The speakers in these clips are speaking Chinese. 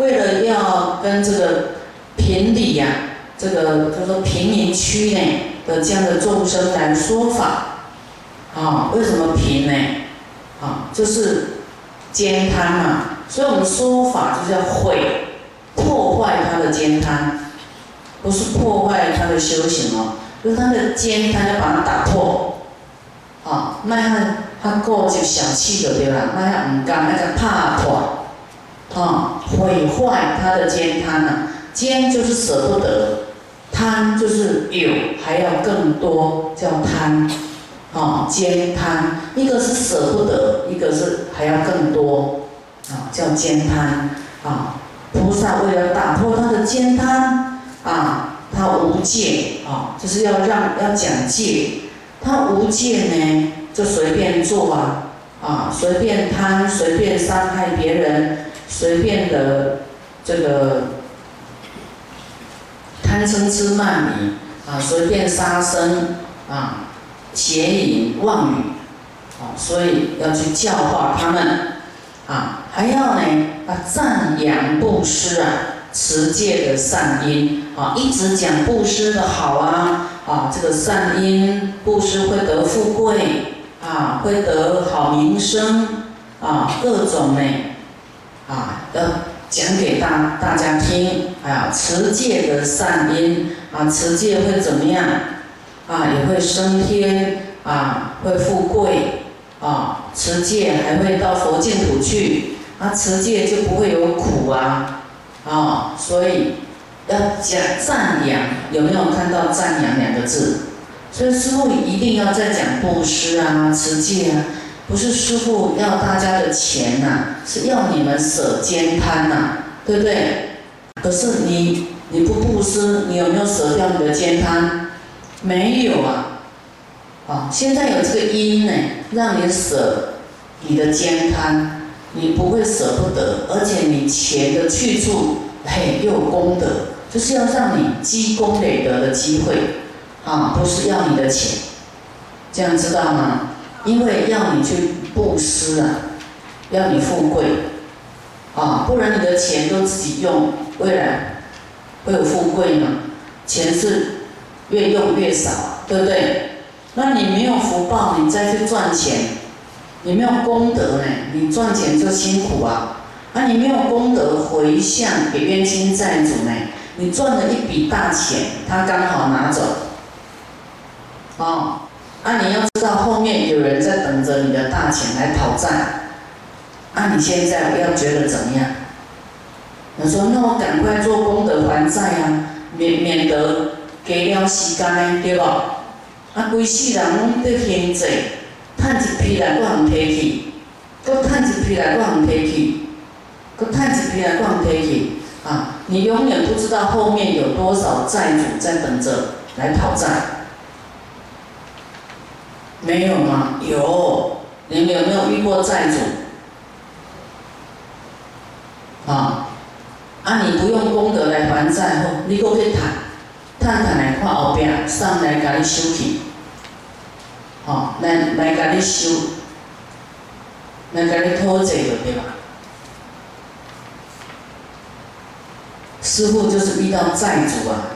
为了要跟这个平底呀，这个他说贫民区呢的这样的众生来说法，啊，为什么贫呢？啊，就是兼贪嘛，所以我们说法就是要毁、破坏他的兼贪，不是破坏他的修行哦，就是他的兼贪要把它打破，啊，那他他过就小气就对吧？那他唔甘那个怕破。啊，毁坏他的坚贪呐，坚就是舍不得，贪就是有还要更多，叫贪，啊，坚贪，一个是舍不得，一个是还要更多，啊，叫坚贪，啊，菩萨为了打破他的坚贪，啊，他无戒，啊，就是要让要讲戒，他无戒呢，就随便做啊，啊，随便贪，随便伤害别人。随便的这个贪嗔痴慢疑啊，随便杀生啊，邪淫妄语啊，所以要去教化他们啊，还要呢啊赞扬布施啊，持戒的善因啊，一直讲布施的好啊啊，这个善因布施会得富贵啊，会得好名声啊，各种呢。啊，要讲给大大家听，啊，持戒的善因，啊，持戒会怎么样？啊，也会升天，啊，会富贵，啊，持戒还会到佛净土去，啊，持戒就不会有苦啊，啊，所以要讲赞扬，有没有看到赞扬两个字？所以师父一定要在讲布施啊，持戒啊。不是师傅要大家的钱呐，是要你们舍兼贪呐，对不对？可是你你不布施，你有没有舍掉你的兼贪？没有啊，啊，现在有这个因呢，让你舍你的兼贪，你不会舍不得，而且你钱的去处，嘿，又有功德，就是要让你积功累德的机会，啊，不是要你的钱，这样知道吗？因为要你去布施啊，要你富贵，啊，不然你的钱都自己用，未来会有富贵吗？钱是越用越少，对不对？那你没有福报，你再去赚钱，你没有功德呢，你赚钱就辛苦啊。啊，你没有功德回向给冤亲债主呢，你赚了一笔大钱，他刚好拿走，啊。啊，你要知道后面有人在等着你的大钱来讨债，啊，你现在不要觉得怎么样？我说，那我赶快做功德还债啊，免免得给了时间，对吧？啊，规世人拢在欠债，赚一批来，搁通提去，搁赚一批来，搁通提去，搁赚一批来，搁通提去，啊，你永远不知道后面有多少债主在等着来讨债。没有吗？有，你们有没有遇过债主？啊，啊，你不用功德来还债后，你搁去谈，谈谈来看后边，上来甲你修去，好，来来甲你修，来甲你拖债的对吧？师傅就是遇到债主啊，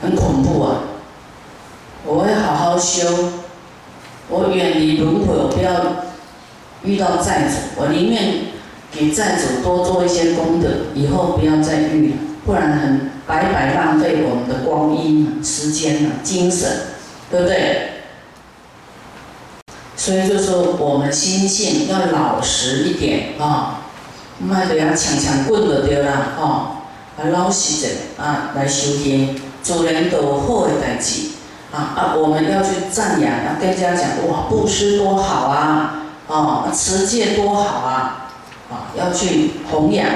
很恐怖啊，我会好好修。我远离轮回，我不要遇到债主，我宁愿给债主多做一些功德，以后不要再遇了，不然很白白浪费我们的光阴、时间啊、精神，对不对？所以就说我们心性要老实一点啊，卖得要抢抢棍就对啦，哦，啊老实者啊来修天，做人都有好的代志。啊啊！我们要去赞扬，要跟人家讲哇，布施多好啊！哦，持戒多好啊！啊，要去弘扬